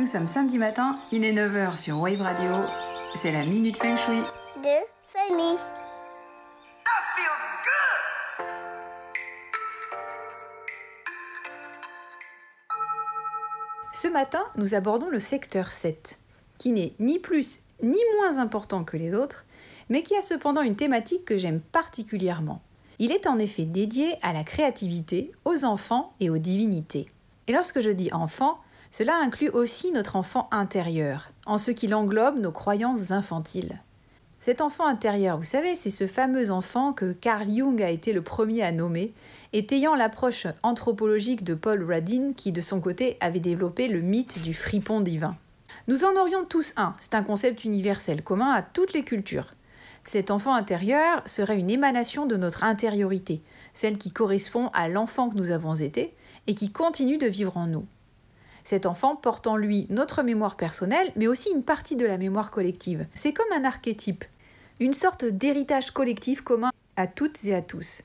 Nous sommes samedi matin, il est 9h sur Wave Radio. C'est la Minute Feng Shui. de famille. Ce matin, nous abordons le secteur 7, qui n'est ni plus ni moins important que les autres, mais qui a cependant une thématique que j'aime particulièrement. Il est en effet dédié à la créativité, aux enfants et aux divinités. Et lorsque je dis enfant, cela inclut aussi notre enfant intérieur, en ce qu'il englobe nos croyances infantiles. Cet enfant intérieur, vous savez, c'est ce fameux enfant que Carl Jung a été le premier à nommer, étayant l'approche anthropologique de Paul Radin qui, de son côté, avait développé le mythe du fripon divin. Nous en aurions tous un, c'est un concept universel commun à toutes les cultures. Cet enfant intérieur serait une émanation de notre intériorité, celle qui correspond à l'enfant que nous avons été et qui continue de vivre en nous. Cet enfant porte en lui notre mémoire personnelle, mais aussi une partie de la mémoire collective. C'est comme un archétype, une sorte d'héritage collectif commun à toutes et à tous.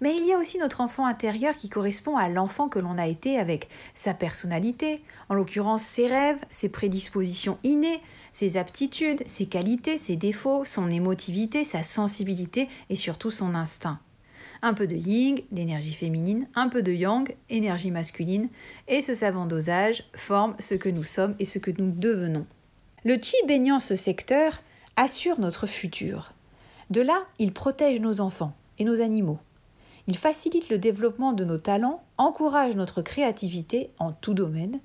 Mais il y a aussi notre enfant intérieur qui correspond à l'enfant que l'on a été avec sa personnalité, en l'occurrence ses rêves, ses prédispositions innées, ses aptitudes, ses qualités, ses défauts, son émotivité, sa sensibilité et surtout son instinct. Un peu de yin, d'énergie féminine, un peu de yang, énergie masculine, et ce savant dosage forme ce que nous sommes et ce que nous devenons. Le chi baignant ce secteur assure notre futur. De là, il protège nos enfants et nos animaux. Il facilite le développement de nos talents, encourage notre créativité en tout domaine,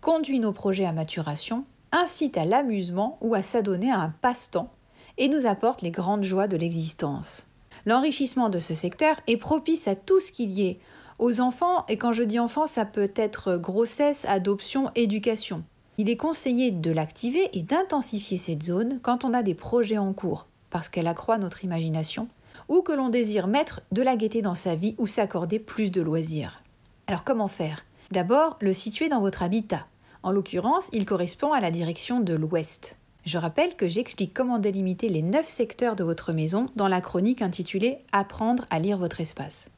conduit nos projets à maturation, incite à l'amusement ou à s'adonner à un passe-temps et nous apporte les grandes joies de l'existence. L'enrichissement de ce secteur est propice à tout ce qu'il y ait aux enfants, et quand je dis enfants, ça peut être grossesse, adoption, éducation. Il est conseillé de l'activer et d'intensifier cette zone quand on a des projets en cours, parce qu'elle accroît notre imagination, ou que l'on désire mettre de la gaieté dans sa vie ou s'accorder plus de loisirs. Alors comment faire? D'abord, le situer dans votre habitat. En l'occurrence, il correspond à la direction de l'ouest. Je rappelle que j'explique comment délimiter les 9 secteurs de votre maison dans la chronique intitulée Apprendre à lire votre espace.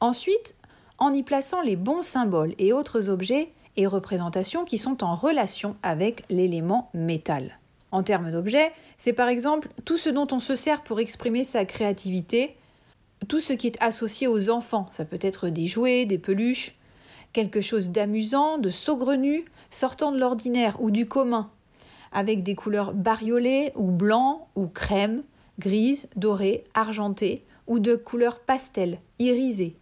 Ensuite, en y plaçant les bons symboles et autres objets et représentations qui sont en relation avec l'élément métal. En termes d'objets, c'est par exemple tout ce dont on se sert pour exprimer sa créativité, tout ce qui est associé aux enfants, ça peut être des jouets, des peluches, quelque chose d'amusant, de saugrenu, sortant de l'ordinaire ou du commun, avec des couleurs bariolées ou blanc ou crème, grise, dorée, argentée ou de couleurs pastel, irisées.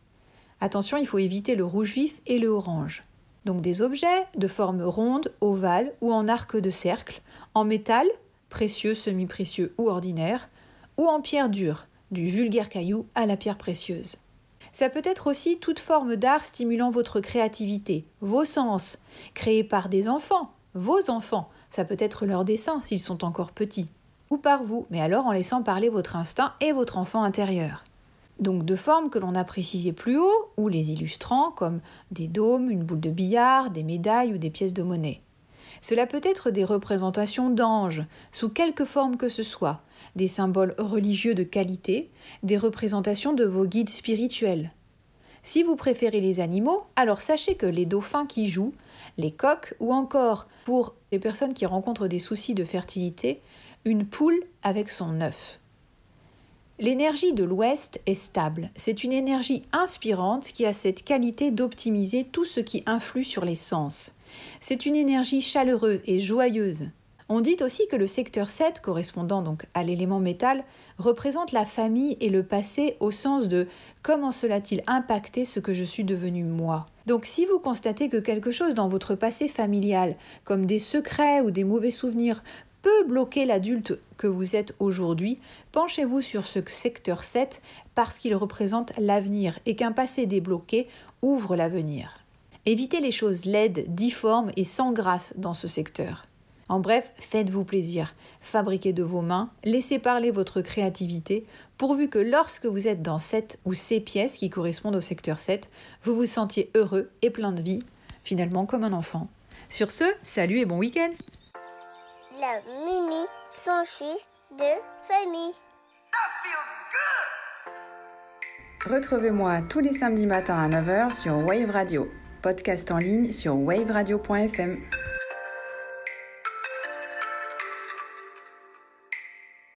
Attention, il faut éviter le rouge vif et le orange. Donc des objets de forme ronde, ovale ou en arc de cercle, en métal, précieux, semi-précieux ou ordinaire, ou en pierre dure, du vulgaire caillou à la pierre précieuse. Ça peut être aussi toute forme d'art stimulant votre créativité, vos sens, créés par des enfants, vos enfants, ça peut être leur dessin s'ils sont encore petits, ou par vous, mais alors en laissant parler votre instinct et votre enfant intérieur. Donc de formes que l'on a précisées plus haut, ou les illustrant, comme des dômes, une boule de billard, des médailles ou des pièces de monnaie. Cela peut être des représentations d'anges, sous quelque forme que ce soit, des symboles religieux de qualité, des représentations de vos guides spirituels. Si vous préférez les animaux, alors sachez que les dauphins qui jouent, les coqs ou encore, pour les personnes qui rencontrent des soucis de fertilité, une poule avec son œuf. L'énergie de l'Ouest est stable. C'est une énergie inspirante qui a cette qualité d'optimiser tout ce qui influe sur les sens. C'est une énergie chaleureuse et joyeuse. On dit aussi que le secteur 7, correspondant donc à l'élément métal, représente la famille et le passé au sens de comment cela a-t-il impacté ce que je suis devenu moi? Donc si vous constatez que quelque chose dans votre passé familial, comme des secrets ou des mauvais souvenirs, peut bloquer l'adulte que vous êtes aujourd'hui, penchez-vous sur ce secteur 7 parce qu'il représente l'avenir et qu'un passé débloqué ouvre l'avenir. Évitez les choses laides, difformes et sans grâce dans ce secteur. En bref, faites-vous plaisir, fabriquez de vos mains, laissez parler votre créativité, pourvu que lorsque vous êtes dans cette ou ces pièces qui correspondent au secteur 7, vous vous sentiez heureux et plein de vie, finalement comme un enfant. Sur ce, salut et bon week-end La mini s'enfuit de famille. Retrouvez-moi tous les samedis matins à 9h sur Wave Radio. Podcast en ligne sur waveradio.fm.